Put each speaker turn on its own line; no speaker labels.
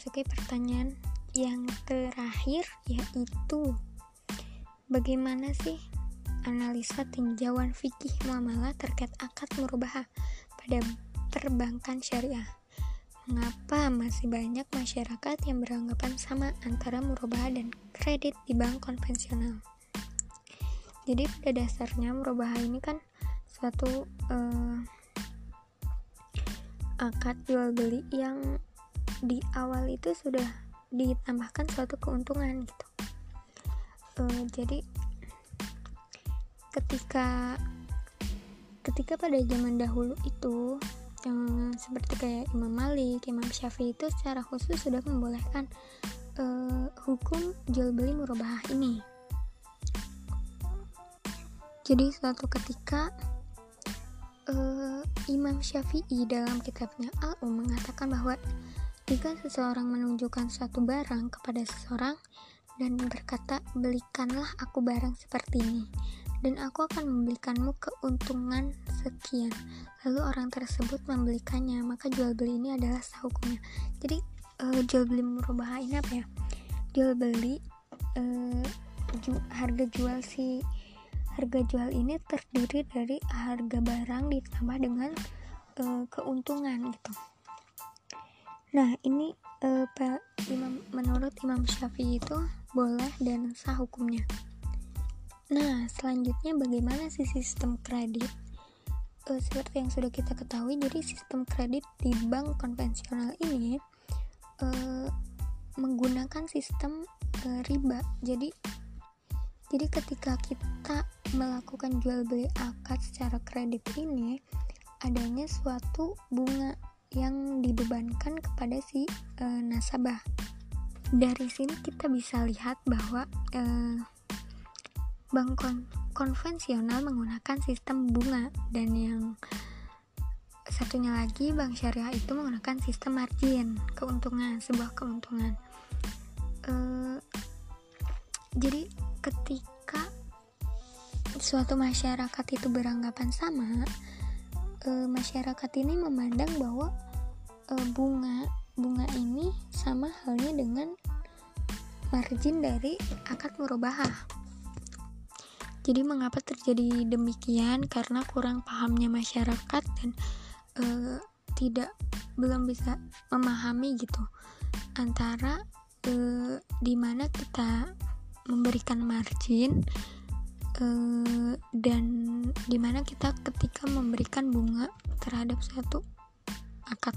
memasuki pertanyaan yang terakhir yaitu bagaimana sih analisa tinjauan fikih muamalah terkait akad murabahah pada perbankan syariah. Mengapa masih banyak masyarakat yang beranggapan sama antara murabahah dan kredit di bank konvensional? Jadi pada dasarnya murabahah ini kan suatu uh, akad jual beli yang di awal itu sudah ditambahkan suatu keuntungan gitu uh, jadi ketika ketika pada zaman dahulu itu yang seperti kayak Imam Malik, Imam Syafi'i itu secara khusus sudah membolehkan uh, hukum jual beli murabahah ini. Jadi suatu ketika uh, Imam Syafi'i dalam kitabnya Al-Um mengatakan bahwa jika seseorang menunjukkan suatu barang kepada seseorang dan berkata, "Belikanlah aku barang seperti ini, dan aku akan membelikanmu keuntungan sekian." Lalu orang tersebut membelikannya, maka jual beli ini adalah sah hukumnya. Jadi, uh, jual beli murabah ini apa ya? Jual beli uh, ju harga jual si harga jual ini terdiri dari harga barang ditambah dengan uh, keuntungan gitu. Nah, ini uh, Pak Imam menurut Imam Syafi'i itu boleh dan sah hukumnya. Nah, selanjutnya bagaimana sih sistem kredit? Uh, seperti yang sudah kita ketahui, jadi sistem kredit di bank konvensional ini uh, menggunakan sistem uh, riba. Jadi jadi ketika kita melakukan jual beli akad secara kredit ini adanya suatu bunga yang dibebankan kepada si e, nasabah. Dari sini kita bisa lihat bahwa e, bank kon konvensional menggunakan sistem bunga dan yang satunya lagi bank syariah itu menggunakan sistem margin, keuntungan, sebuah keuntungan. E, jadi ketika suatu masyarakat itu beranggapan sama, e, masyarakat ini memandang bahwa e, bunga bunga ini sama halnya dengan margin dari akad murabahah. Jadi mengapa terjadi demikian? Karena kurang pahamnya masyarakat dan e, tidak belum bisa memahami gitu antara e, di mana kita memberikan margin uh, dan di mana kita ketika memberikan bunga terhadap suatu akad